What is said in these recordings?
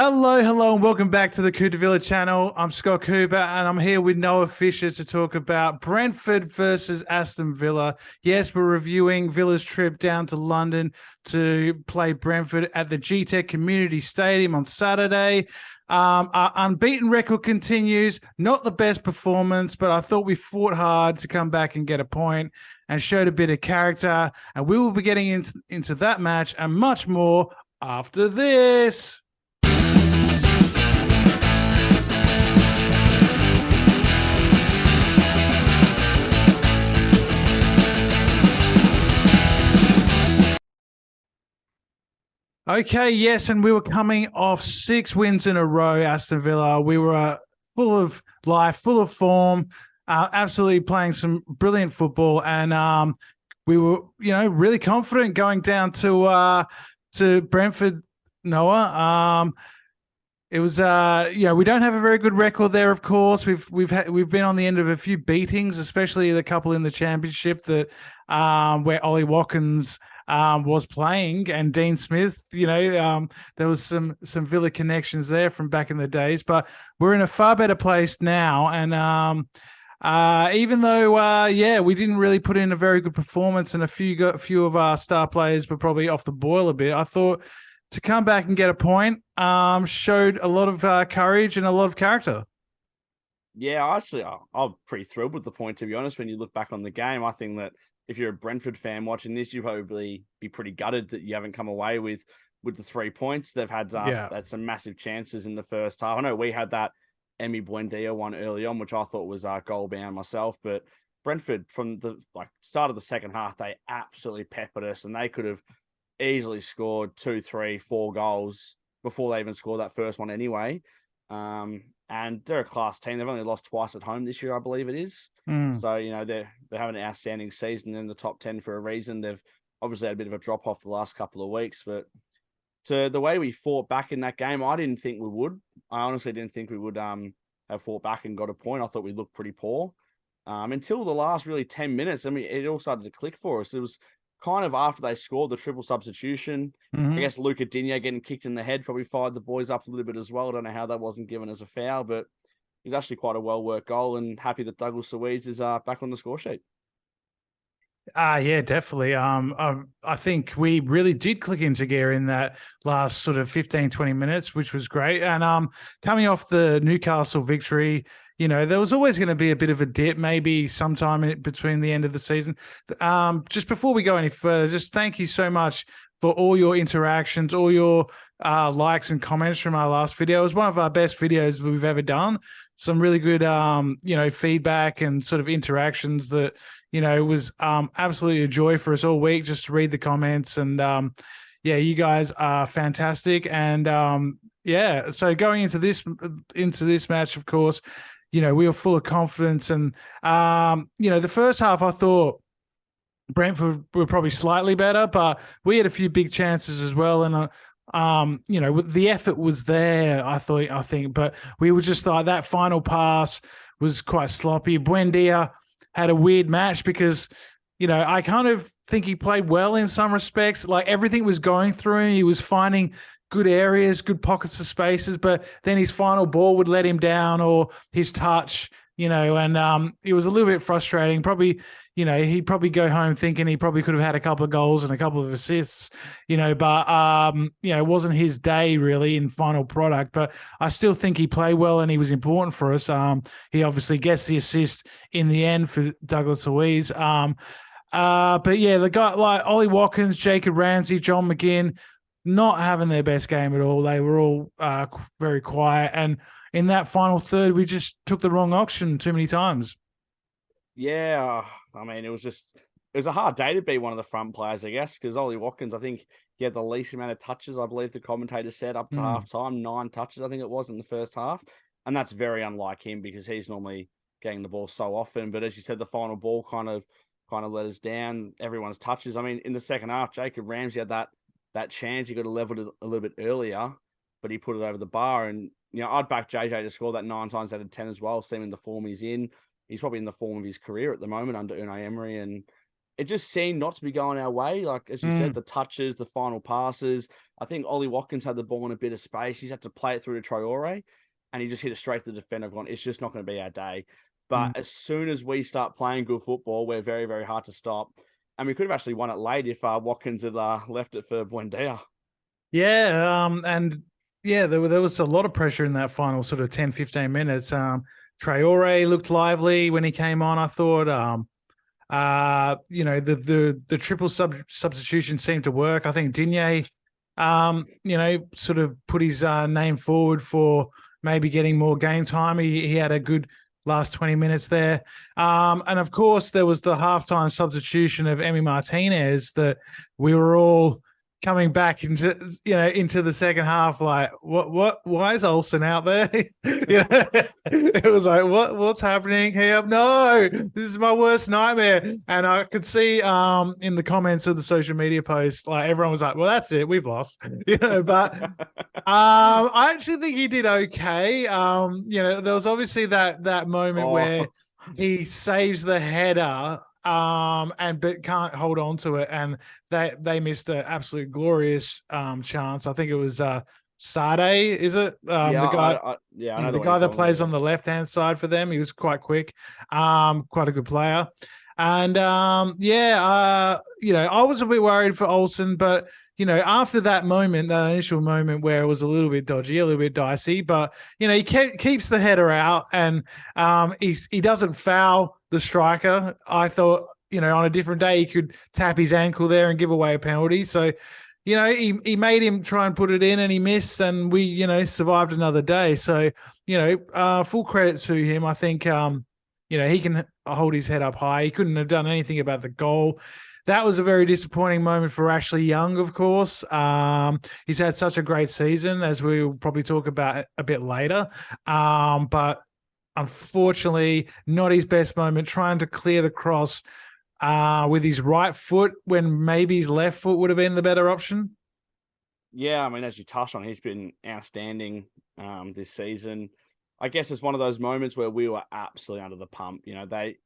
Hello, hello, and welcome back to the Cooper Villa channel. I'm Scott Cooper, and I'm here with Noah Fisher to talk about Brentford versus Aston Villa. Yes, we're reviewing Villa's trip down to London to play Brentford at the Gtech Community Stadium on Saturday. Um, our unbeaten record continues. Not the best performance, but I thought we fought hard to come back and get a point and showed a bit of character. And we will be getting into, into that match and much more after this. Okay, yes, and we were coming off six wins in a row, Aston Villa. We were uh, full of life, full of form, uh, absolutely playing some brilliant football, and um, we were, you know, really confident going down to uh, to Brentford. Noah, um, it was, uh, you know, we don't have a very good record there. Of course, we've we've had, we've been on the end of a few beatings, especially the couple in the championship that um, where Ollie Watkins um, was playing, and Dean Smith. You know, um, there was some some Villa connections there from back in the days, but we're in a far better place now, and. Um, uh, even though, uh, yeah, we didn't really put in a very good performance, and a few a few of our star players were probably off the boil a bit. I thought to come back and get a point um, showed a lot of uh, courage and a lot of character. Yeah, actually, I'm pretty thrilled with the point. To be honest, when you look back on the game, I think that if you're a Brentford fan watching this, you probably be pretty gutted that you haven't come away with with the three points. They've had uh, yeah. had some massive chances in the first half. I know we had that Emi Buendia one early on, which I thought was uh, goal bound myself, but Brentford from the like start of the second half, they absolutely peppered us, and they could have easily scored two, three, four goals before they even scored that first one anyway. Um, and they're a class team. They've only lost twice at home this year, I believe it is. Mm. So you know they're they're having an outstanding season in the top ten for a reason. They've obviously had a bit of a drop off the last couple of weeks, but to the way we fought back in that game, I didn't think we would. I honestly didn't think we would um have fought back and got a point. I thought we looked pretty poor um, until the last really ten minutes. I mean, it all started to click for us. It was kind of after they scored the triple substitution. Mm-hmm. I guess Luca Digne getting kicked in the head probably fired the boys up a little bit as well. I don't know how that wasn't given as a foul, but it's actually quite a well worked goal and happy that Douglas Luiz is uh, back on the score sheet. Ah, uh, yeah, definitely. Um, um, I think we really did click into gear in that last sort of 15, 20 minutes, which was great. And um, coming off the Newcastle victory, you know, there was always going to be a bit of a dip, maybe sometime between the end of the season. Um, just before we go any further, just thank you so much for all your interactions, all your uh, likes and comments from our last video. It was one of our best videos we've ever done. Some really good, um, you know, feedback and sort of interactions that, you know, was um, absolutely a joy for us all week just to read the comments. And um, yeah, you guys are fantastic. And um, yeah, so going into this into this match, of course, you know, we were full of confidence. And, um, you know, the first half, I thought Brentford were probably slightly better, but we had a few big chances as well. And, uh, um, you know, the effort was there, I thought, I think, but we were just like that final pass was quite sloppy. Buendia had a weird match because, you know, I kind of think he played well in some respects. Like everything was going through. He was finding good areas, good pockets of spaces, but then his final ball would let him down or his touch, you know, and um, it was a little bit frustrating. Probably, you know, he'd probably go home thinking he probably could have had a couple of goals and a couple of assists, you know, but um, you know, it wasn't his day really in final product. But I still think he played well and he was important for us. Um, he obviously gets the assist in the end for Douglas Luiz. Um, uh, but yeah, the guy like Ollie Watkins, Jacob Ramsey, John McGinn, not having their best game at all. They were all uh, very quiet, and in that final third, we just took the wrong option too many times. Yeah, I mean, it was just it was a hard day to be one of the front players, I guess, because Ollie Watkins, I think he had the least amount of touches. I believe the commentator said up to mm. half time, nine touches, I think it was in the first half, and that's very unlike him because he's normally getting the ball so often. But as you said, the final ball kind of kind of let us down. Everyone's touches. I mean, in the second half, Jacob Ramsey had that that chance. He got to leveled it a little bit earlier, but he put it over the bar. And you know, I'd back JJ to score that nine times out of ten as well. Seeing the form he's in, he's probably in the form of his career at the moment under Unai Emery, and it just seemed not to be going our way. Like as you mm. said, the touches, the final passes. I think Ollie Watkins had the ball in a bit of space. He's had to play it through to Traore, and he just hit it straight to the defender. I've gone, it's just not going to be our day. But mm. as soon as we start playing good football, we're very, very hard to stop. And we could have actually won it late if uh, Watkins had uh, left it for Buendia. Yeah, um, and yeah, there, there was a lot of pressure in that final sort of 10, 15 minutes. Um, Traore looked lively when he came on, I thought. Um, uh, you know, the the the triple sub substitution seemed to work. I think Digne, um, you know, sort of put his uh, name forward for maybe getting more game time. He he had a good last 20 minutes there. Um, and of course, there was the halftime substitution of Emi Martinez that we were all coming back into you know into the second half like what what why is Olsen out there? You know it was like what what's happening here? No this is my worst nightmare. And I could see um in the comments of the social media post like everyone was like well that's it we've lost. You know but um I actually think he did okay. Um you know there was obviously that that moment oh. where he saves the header um, and but can't hold on to it, and they they missed an absolute glorious um chance. I think it was uh Schade, is it? Um, yeah, the guy, I, I, yeah, the, the guy that plays on the left hand side for them. He was quite quick, um, quite a good player. And um, yeah, uh, you know, I was a bit worried for Olsen, but you know, after that moment, that initial moment where it was a little bit dodgy, a little bit dicey, but you know, he ke- keeps the header out and um, he doesn't foul the striker. I thought, you know, on a different day he could tap his ankle there and give away a penalty. So, you know, he he made him try and put it in and he missed, and we, you know, survived another day. So, you know, uh, full credit to him. I think, um, you know, he can hold his head up high. He couldn't have done anything about the goal that was a very disappointing moment for Ashley Young, of course. Um, he's had such a great season, as we'll probably talk about a bit later. Um, but unfortunately, not his best moment, trying to clear the cross uh, with his right foot when maybe his left foot would have been the better option. Yeah, I mean, as you touched on, he's been outstanding um, this season. I guess it's one of those moments where we were absolutely under the pump. You know, they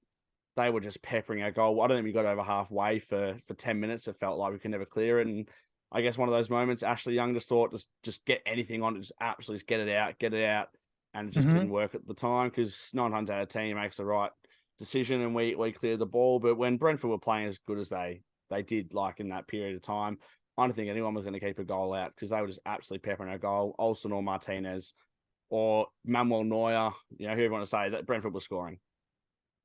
they were just peppering our goal. I don't think we got over halfway for for ten minutes. It felt like we could never clear it, and I guess one of those moments, Ashley Young just thought just just get anything on it, just absolutely just get it out, get it out, and it just mm-hmm. didn't work at the time because nine times out of ten he makes the right decision and we we cleared the ball. But when Brentford were playing as good as they they did, like in that period of time, I don't think anyone was going to keep a goal out because they were just absolutely peppering our goal. Olsen or Martinez or Manuel Neuer, you know, whoever you want to say that Brentford was scoring.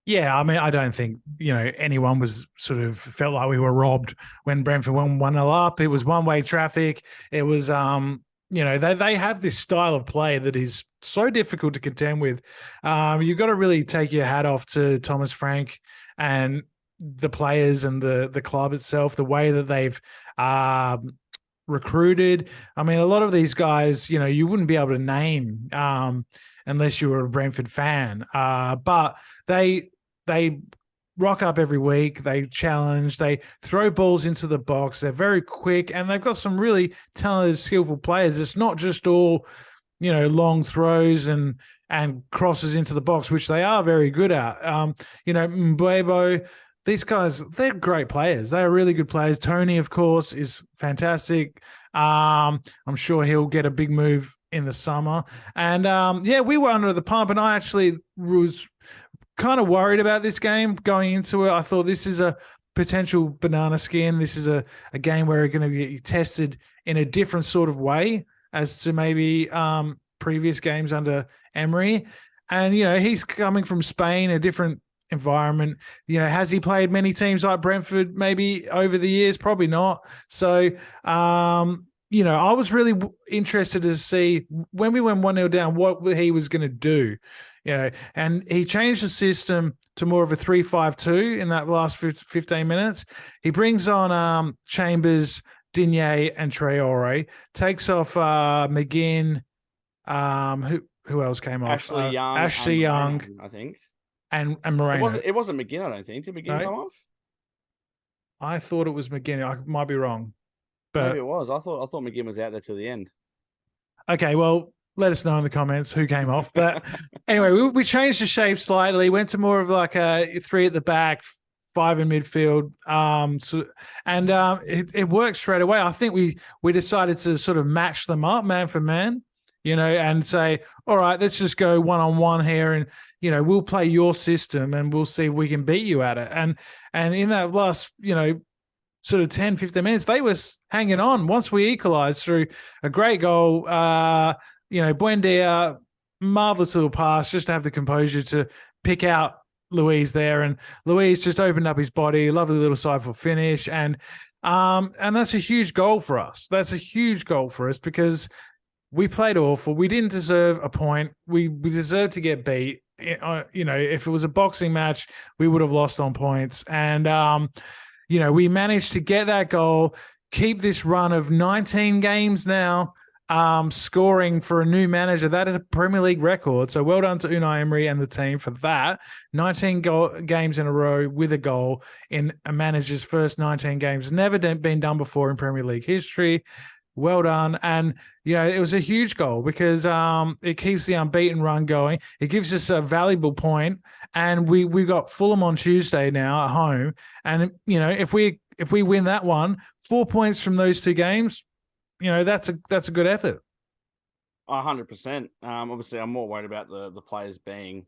Yeah, I mean, I don't think you know anyone was sort of felt like we were robbed when Brentford went one 0 up. It was one way traffic. It was, um, you know, they they have this style of play that is so difficult to contend with. Um, you've got to really take your hat off to Thomas Frank and the players and the the club itself, the way that they've um, recruited. I mean, a lot of these guys, you know, you wouldn't be able to name um, unless you were a Brentford fan, uh, but they they rock up every week. They challenge. They throw balls into the box. They're very quick, and they've got some really talented, skillful players. It's not just all, you know, long throws and and crosses into the box, which they are very good at. Um, you know, Mbeumo, these guys, they're great players. They are really good players. Toney, of course, is fantastic. Um, I'm sure he'll get a big move in the summer. And um, yeah, we were under the pump, and I actually was kind of worried about this game going into it. I thought this is a potential banana skin. This is a, a game where we're going to be tested in a different sort of way as to maybe um, previous games under Emery. And, you know, he's coming from Spain, a different environment. You know, has he played many teams like Brentford maybe over the years? Probably not. So, um, you know, I was really interested to see when we went 1 0 down what he was going to do you know, and he changed the system to more of a three-five-two in that last 15 minutes. He brings on um, Chambers, Digne, and Traore, takes off uh, McGinn. Um, who who else came off? Ashley uh, Young. Ashley Young, I think. And and Moreno. It wasn't, it wasn't McGinn, I don't think. Did McGinn no? come off? I thought it was McGinn. I might be wrong. But maybe it was. I thought I thought McGinn was out there till the end. Okay, well, let us know in the comments who came off. But anyway, we, we, changed the shape slightly, went to more of like a three at the back, five in midfield. Um, so and um, it, it worked straight away. I think we we decided to sort of match them up man for man, you know, and say, all right, let's just go one on one here, and you know, we'll play your system and we'll see if we can beat you at it. And and in that last, you know, sort of 10, 15 minutes, they was hanging on. Once we equalized through a great goal, uh, you know, Buendia, marvelous little pass, just to have the composure to pick out Luiz there. And Luiz just opened up his body, lovely little side for finish. And um, and that's a huge goal for us. That's a huge goal for us because we played awful. We didn't deserve a point. We we deserved to get beat. You know, if it was a boxing match, we would have lost on points. And um, you know, we managed to get that goal, keep this run of 19 games now um, scoring for a new manager. That is a Premier League record. So well done to Unai Emery and the team for that. 19 goal, games in a row with a goal in a manager's first 19 games. Never been done before in Premier League history. Well done. And, you know, it was a huge goal because um, it keeps the unbeaten run going. It gives us a valuable point. And we we got Fulham on Tuesday now at home. And, you know, if we if we win that one, four points from those two games, you know that's a that's a good effort. hundred percent. Um, obviously, I'm more worried about the the players being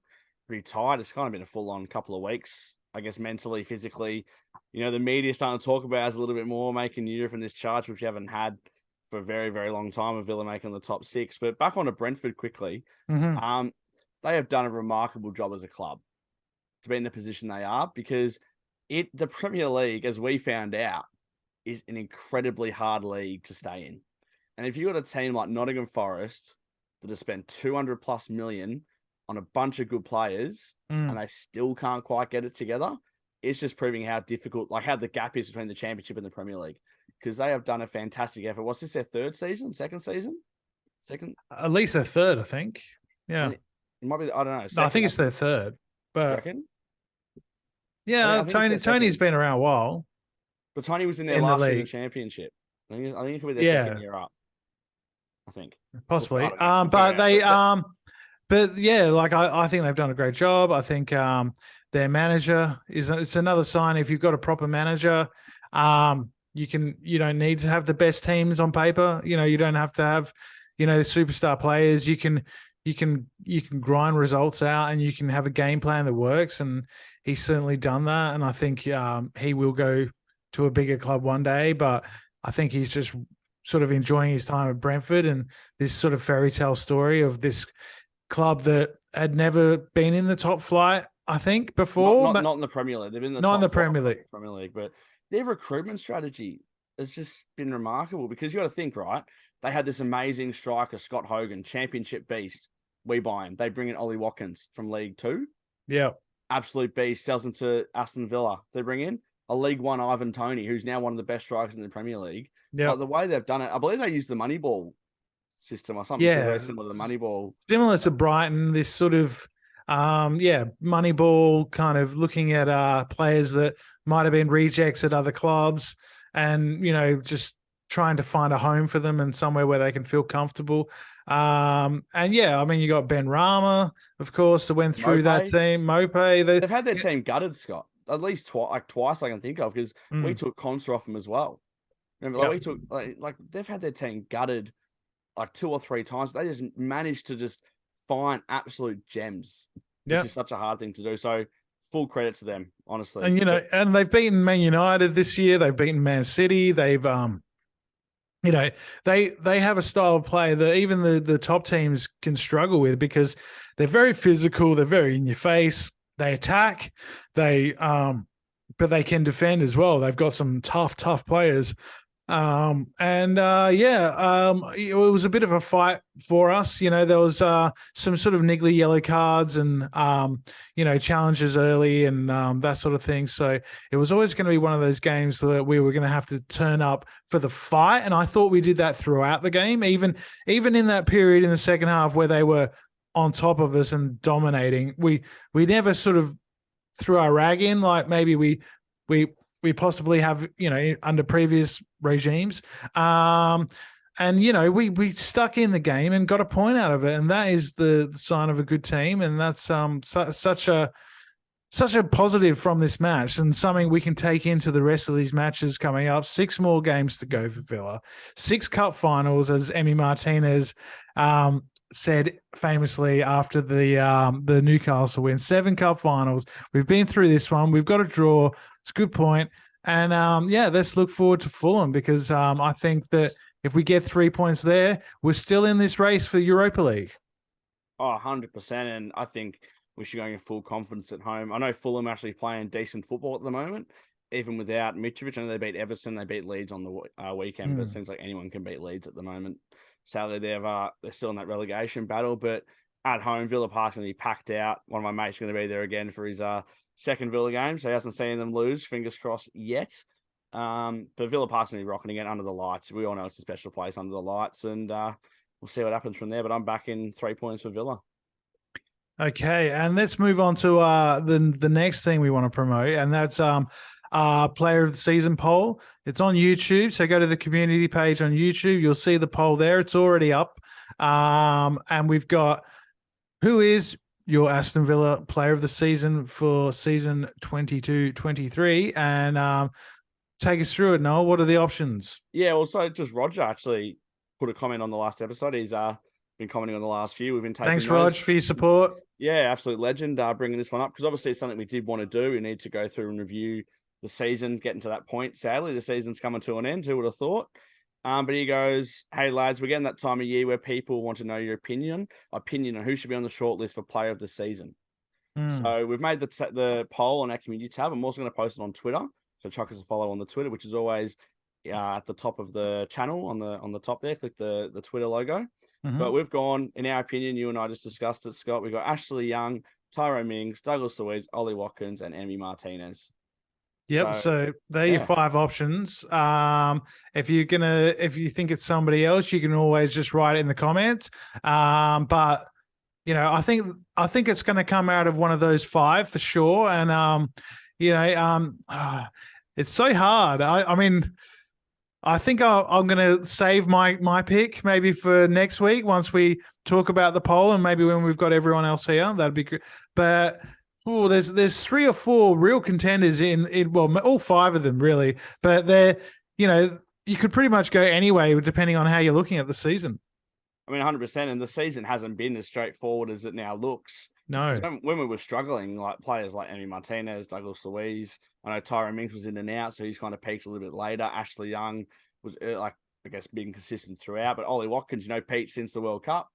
pretty tired. It's kind of been a full on couple of weeks, I guess, mentally, physically. You know, the media starting to talk about us a little bit more, making Europe from this charge, which you haven't had for a very, very long time of Villa making the top six. But back on to Brentford quickly. Mm-hmm. Um, they have done a remarkable job as a club to be in the position they are because it the Premier League, as we found out, is an incredibly hard league to stay in. And if you've got a team like Nottingham Forest that has spent 200 plus million on a bunch of good players mm. and they still can't quite get it together, it's just proving how difficult, like how the gap is between the championship and the Premier League. Because they have done a fantastic effort. What's this, their third season, second season? Second? At least their third, I think. Yeah. It might be, I don't know. No, I think it's their third. But yeah, I mean, I Toney Toney's been around a while. But Toney was in their in last the year in championship. I think, I think it could be their yeah. second year up. I think possibly. Um, but they um, but yeah, like I, I think they've done a great job. I think um, their manager is it's another sign. If you've got a proper manager, um, you can you don't need to have the best teams on paper. You know, you don't have to have you know superstar players. You can you can you can grind results out and you can have a game plan that works. And he's certainly done that. And I think um, he will go to a bigger club one day, but I think he's just sort of enjoying his time at Brentford and this sort of fairy tale story of this club that had never been in the top flight, I think, before. Not, not, not in the Premier League. They've been in the not in the Premier League. Premier League, but their recruitment strategy has just been remarkable because you got to think, right? They had this amazing striker, Scott Hogan, championship beast. We buy him. They bring in Ollie Watkins from League Two. Yeah. Absolute beast. Sells into Aston Villa. They bring in a League One Ivan Toney, who's now one of the best strikers in the Premier League. Yeah. the way they've done it, I believe they use the Moneyball system or something yeah. similar to the Moneyball. Similar to Brighton, this sort of um, yeah, Moneyball kind of looking at uh players that might have been rejects at other clubs and you know, just trying to find a home for them and somewhere where they can feel comfortable. Um, and yeah, I mean, you got Benrahma, of course, that went through Maupay. that team. Maupay, they, have had their team gutted, Scott at least twice, like twice I can think of because mm. we took Konsa off them as well. Remember, like yep. we took like, like they've had their team gutted like two or three times. They just managed to just find absolute gems. Yeah, is such a hard thing to do. So full credit to them, honestly. And you know, and they've beaten Man United this year. They've beaten Man City. They've um, you know, they they have a style of play that even the the top teams can struggle with because they're very physical. They're very in your face. They attack, they um, but they can defend as well. They've got some tough, tough players. Um, and uh, yeah, um, it was a bit of a fight for us. You know, there was uh, some sort of niggly yellow cards and um, you know challenges early and um, that sort of thing. So it was always going to be one of those games that we were going to have to turn up for the fight. And I thought we did that throughout the game, even even in that period in the second half where they were on top of us and dominating. We we never sort of threw our rag in like maybe we we we possibly have you know under previous regimes. Um, and you know we we stuck in the game and got a point out of it, and that is the, sign of a good team, and that's um su- such a such a positive from this match and something we can take into the rest of these matches coming up. Six more games to go for Villa, six cup finals, as Emi Martinez um, said famously after the um, the Newcastle win. Seven cup finals. We've been through this one. We've got a draw. It's a good point. And um, yeah, let's look forward to Fulham because um, I think that if we get three points there, we're still in this race for Europa League. Oh, 100%. And I think we should go in full confidence at home. I know Fulham actually playing decent football at the moment, even without Mitrovic. I know they beat Everton, they beat Leeds on the uh, weekend, mm. but it hmm. seems like anyone can beat Leeds at the moment. Sadly, they've uh, they're still in that relegation battle, but at home, Villa Park's going to be packed out. One of my mates is going to be there again for his uh, second Villa game, so he hasn't seen them lose. Fingers crossed yet. Um, but Villa Park's going to be rocking again under the lights. We all know it's a special place under the lights, and uh, we'll see what happens from there. But I'm back in three points for Villa. Okay, and let's move on to uh, the the next thing we want to promote, and that's um, uh, player of the season poll. It's on YouTube, so go to the community page on YouTube. You'll see the poll there. It's already up, um, and we've got who is your Aston Villa player of the season for season 22-23 and um, take us through it Noah what are the options yeah well so just roger actually put a comment on the last episode he's uh been commenting on the last few we've been taking thanks rog for your support yeah, absolute legend. Uh, bringing this one up because obviously it's something we did want to do. We need to go through and review the season, getting to that point. Sadly, the season's coming to an end. Who would have thought? Um, but he goes, "Hey lads, we're getting that time of year where people want to know your opinion, opinion on who should be on the short list for player of the season." Mm. So we've made the t- the poll on our community tab. I'm also going to post it on Twitter. So chuck us a follow on the Twitter, which is always uh, at the top of the channel on the on the top there. Click the the Twitter logo. Mm-hmm. But we've gone, in our opinion, you and I just discussed it, Scott. We've got Ashley Young, Tyrone Mings, Douglas Luiz, Ollie Watkins, and Emi Martinez. Yep. So, so they're yeah. your five options. Um, if you're gonna, if you think it's somebody else, you can always just write it in the comments. Um, but you know, I think I think it's going to come out of one of those five for sure. And um, you know, um, uh, it's so hard. I, I mean, I think i am going to save my my pick maybe for next week once we talk about the poll and maybe when we've got everyone else here. That'd be good. But oh, there's there's three or four real contenders in in well all five of them really, but they're you know you could pretty much go anyway depending on how you're looking at the season. I mean, 100, percent and the season hasn't been as straightforward as it now looks. No, when we were struggling, like players like Emi Martinez, Douglas Luiz, I know Tyrone Mings was in and out, so he's kind of peaked a little bit later. Ashley Young was uh, like, I guess, being consistent throughout. But Ollie Watkins, you know, Pete since the World Cup.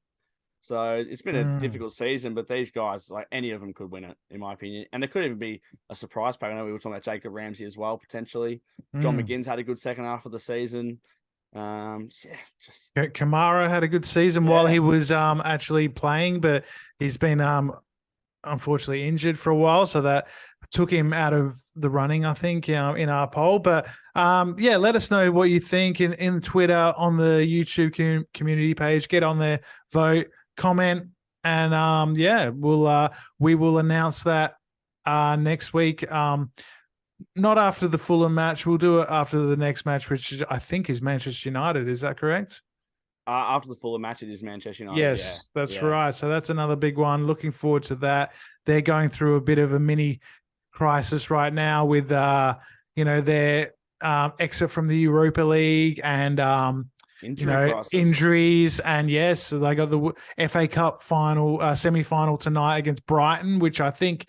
So it's been a mm. difficult season, but these guys, like any of them, could win it, in my opinion. And it could even be a surprise pack. I know we were talking about Jacob Ramsey as well, potentially. Mm. John McGinn's had a good second half of the season. Um, yeah, just Kamara had a good season yeah. while he was um actually playing, but he's been um unfortunately injured for a while, so that took him out of the running, I think, in our poll. But um, yeah, let us know what you think in in Twitter on the YouTube com- community page. Get on there, vote, comment, and um, yeah, we'll uh, we will announce that uh, next week. Um, not after the Fulham match. We'll do it after the next match, which I think is Manchester United. Is that correct? Uh, after the Fulham match, it is Manchester United. Yes, yeah. that's yeah. right. So that's another big one. Looking forward to that. They're going through a bit of a mini crisis right now with, uh, you know, their um, exit from the Europa League and, um, Injury you know, crisis. injuries. And yes, they got the FA Cup final, uh, semi final tonight against Brighton, which I think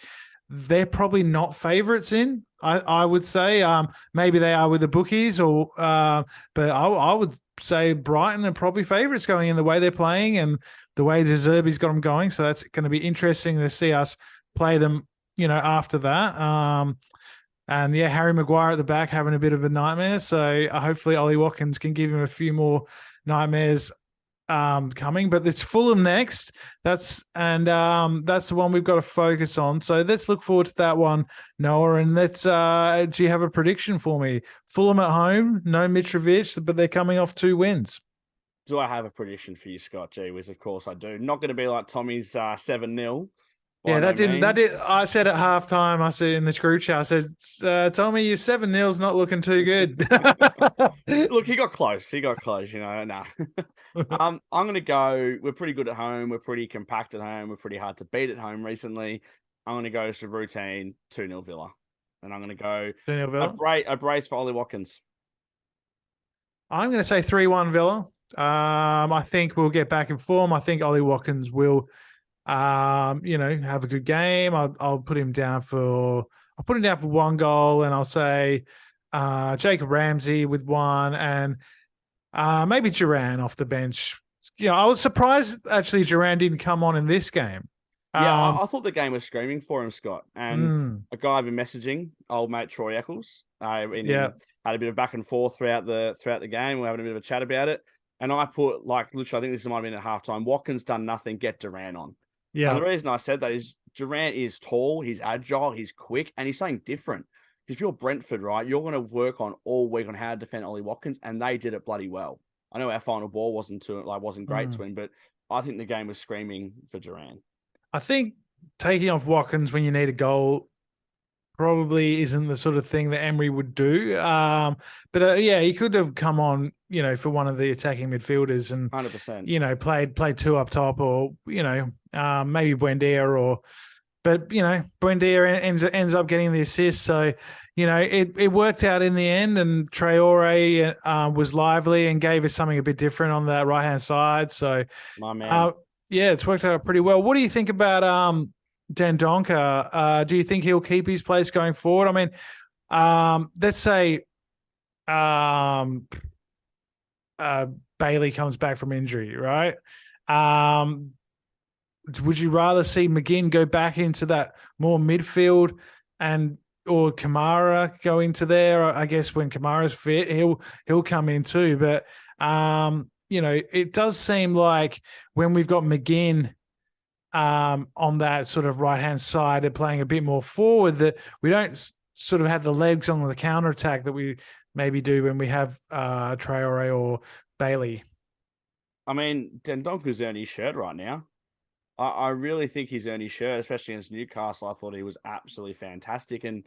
they're probably not favourites in. I, I would say um, maybe they are with the bookies, or uh, but I, I would say Brighton are probably favourites going in the way they're playing and the way De Zerbi's got them going. So that's going to be interesting to see us play them. You know, after that. Um, and yeah, Harry Maguire at the back having a bit of a nightmare. So uh, hopefully Ollie Watkins can give him a few more nightmares um, coming, but it's Fulham next. That's and um, that's the one we've got to focus on. So let's look forward to that one, Noah. And let's. Uh, do you have a prediction for me? Fulham at home, no Mitrovic, but they're coming off two wins. Do I have a prediction for you, Scott G? Whiz, of course I do. Not going to be like Tommy's uh, seven uh, 0 yeah, that didn't. Means. That did. I said at halftime. I said in the group chat. I said, uh, "Tommy, your seven nils not looking too good." Look, he got close. He got close. You know, nah. um, I'm gonna go. We're pretty good at home. We're pretty compact at home. We're pretty hard to beat at home recently. I'm going to go to routine 2 0 Villa. And I'm going to go 2 0 a, Villa. bra- a brace for Ollie Watkins. I'm going to say 3 1 Villa. Um, I think we'll get back in form. I think Ollie Watkins will, um, you know, have a good game. I'll, I'll put him down for, I'll put him down for one goal and I'll say uh, Jacob Ramsey with one and uh, maybe Duran off the bench. You know, I was surprised actually Duran didn't come on in this game. Yeah, Um, I, I thought the game was screaming for him, Scott. And mm, a guy I've been messaging, old mate Troy Eccles. Uh, and Yeah. had a bit of back and forth throughout the throughout the game. We're having a bit of a chat about it. And I put like literally, I think this might have been at halftime. Watkins done nothing. Get Duran on. Yeah, And the reason I said that is Duran is tall, he's agile, he's quick, and he's something different. If you're Brentford, right, you're going to work on all week on how to defend Ollie Watkins, and they did it bloody well. I know our final ball wasn't to like wasn't great Mm. to him, but I think the game was screaming for Duran. I think taking off Watkins when you need a goal probably isn't the sort of thing that Emery would do. Um, but uh, yeah, he could have come on, you know, for one of the attacking midfielders and Hundred percent. you know played played two up top, or you know um, maybe Buendia or. But you know, Buendia ends ends up getting the assist, so you know it, it worked out in the end. And Traore uh, was lively and gave us something a bit different on that right hand side. So My man. uh, yeah, it's worked out pretty well. What do you think about um Dendoncker? Uh, do you think he'll keep his place going forward? I mean, um, let's say um uh Bailey comes back from injury, right? Um would you rather see McGinn go back into that more midfield and or Kamara go into there? I guess when Kamara's fit, he'll he'll come in too. But um, you know, it does seem like when we've got McGinn um, on that sort of right hand side and playing a bit more forward, that we don't sort of have the legs on the counter attack that we maybe do when we have uh, Traore or Bailey. I mean, Dendoncker's earned his shirt right now. I, I really think he's earned his shirt, especially against Newcastle. I thought he was absolutely fantastic. And,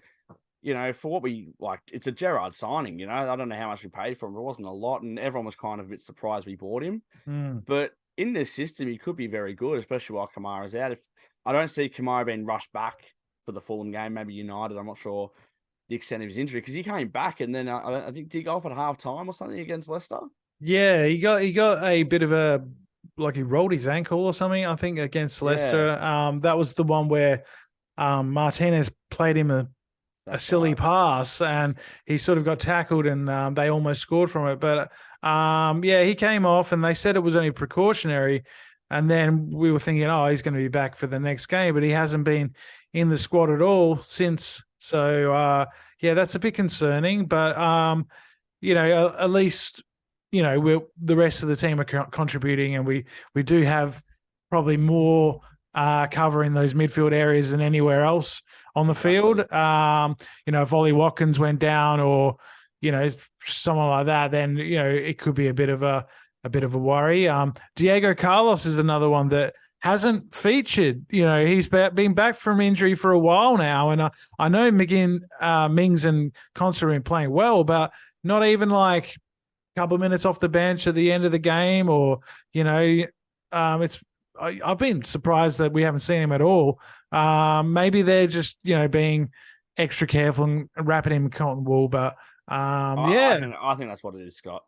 you know, for what we like, it's a Gerrard signing, you know. I don't know how much we paid for him, it wasn't a lot. And everyone was kind of a bit surprised we bought him. Mm, But in this system, he could be very good, especially while Kamara's out. If I don't see Kamara being rushed back for the Fulham game, maybe United, I'm not sure the extent of his injury because he came back and then uh, I, I think did he go off at half time or something against Leicester? Yeah, he got he got a bit of a like he rolled his ankle or something. I think against Yeah. Leicester. Um, that was the one where um, Martinez played him a, a silly right. pass and he sort of got tackled and um, they almost scored from it. But um, yeah, he came off and they said it was only precautionary. And then we were thinking, oh, he's going to be back for the next game, but he hasn't been in the squad at all since. So uh, yeah, that's a bit concerning. But um, you know, at, least you know we're the rest of the team are co- contributing, and we we do have probably more uh, cover in those midfield areas than anywhere else on the field. Um, you know, if Ollie Watkins went down, or you know, someone like that, then you know it could be a bit of a a bit of a worry. Um, Diego Carlos is another one that hasn't featured. You know, he's been back from injury for a while now, and I, I know McGinn, uh, Mings, and Konsa have been playing well, but not even like a couple of minutes off the bench at the end of the game, or you know, um, it's. I, I've been surprised that we haven't seen him at all. Um, maybe they're just you know being extra careful and wrapping him in cotton wool, but um, I- yeah, I think, I think that's what it is, Scott.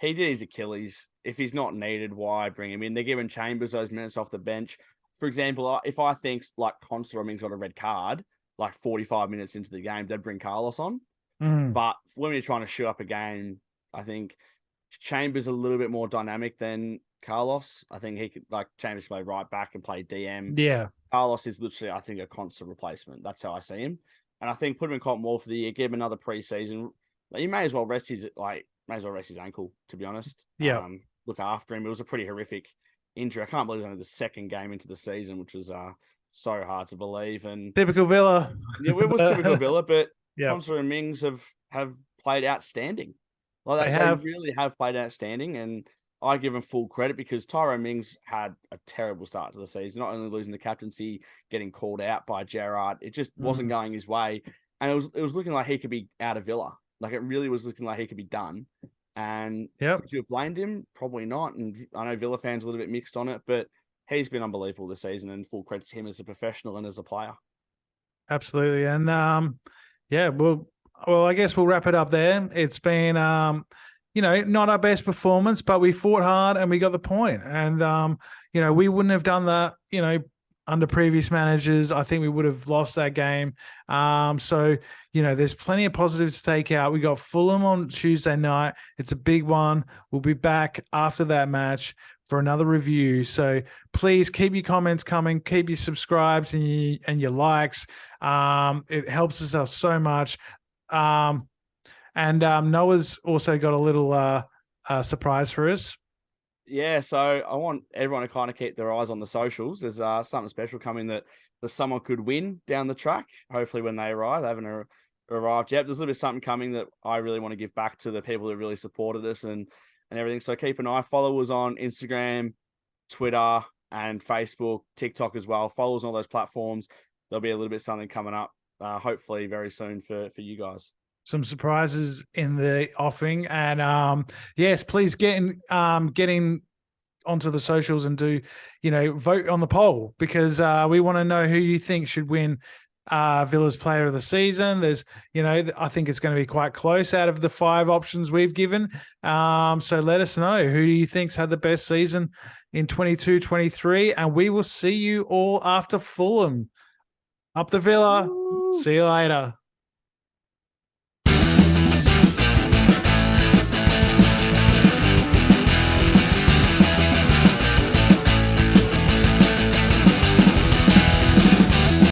He did his Achilles. If he's not needed, why bring him in? They're giving Chambers those minutes off the bench. For example, if I think like Konsa or Mings got a red card, like 45 minutes into the game, they'd bring Carlos on. Mm, But when you're trying to shoot up a game, I think Chambers a little bit more dynamic than Carlos. I think he could like Chambers play right back and play DM. yeah, Carlos is literally, I think, a constant replacement. That's how I see him. And I think put him in Cotton Wall for the year, give him another preseason. Like, you may as well rest his like may as well rest his ankle, to be honest. Yeah. Um, look after him. It was a pretty horrific injury. I can't believe it was only the second game into the season, which was uh so hard to believe. And typical Villa. yeah, it was typical Villa, but Yeah. Konsa and Mings have have played outstanding. Like They they, have. they really have played outstanding, and I give them full credit because Tyrone Mings had a terrible start to the season. Not only losing the captaincy, getting called out by Gerrard, it just wasn't Mm-hmm. going his way, and it was it was looking like he could be out of Villa. Like it really was looking like he could be done. And Yep. could you have blamed him? Probably not. And I know Villa fans are a little bit mixed on it, but he's been unbelievable this season, and full credit to him as a professional and as a player. Absolutely. And um, yeah, well, well, I guess we'll wrap it up there. It's been um, you know, not our best performance, but we fought hard and we got the point. And um, you know, we wouldn't have done that, you know, under previous managers. I think we would have lost that game. Um, so you know, there's plenty of positives to take out. We got Fulham on Tuesday night. It's a big one. We'll be back after that match for another review. So please keep your comments coming, keep your subscribes and your, and your likes. Um, it helps us out so much. Um, and um, Noah's also got a little uh, uh, surprise for us. Yeah, so I want everyone to kind of keep their eyes on the socials. There's uh, something special coming that that someone could win down the track. Hopefully, when they arrive, they haven't arrived yet. There's a little bit something coming that I really want to give back to the people that really supported us and and everything. So keep an eye. Follow us on Instagram, Twitter, and Facebook, TikTok as well. Follow us on all those platforms. There'll be a little bit something coming up, uh, hopefully very soon for for you guys. Some surprises in the offing, and um, yes, please get in, um, getting onto the socials and do, you know, vote on the poll because uh, we want to know who you think should win uh, Villa's player of the season. There's, you know, I think it's going to be quite close out of the five options we've given. Um, so let us know who do you think's had the best season in 22 23. And we will see you all after Fulham. Up the Villa. See you later.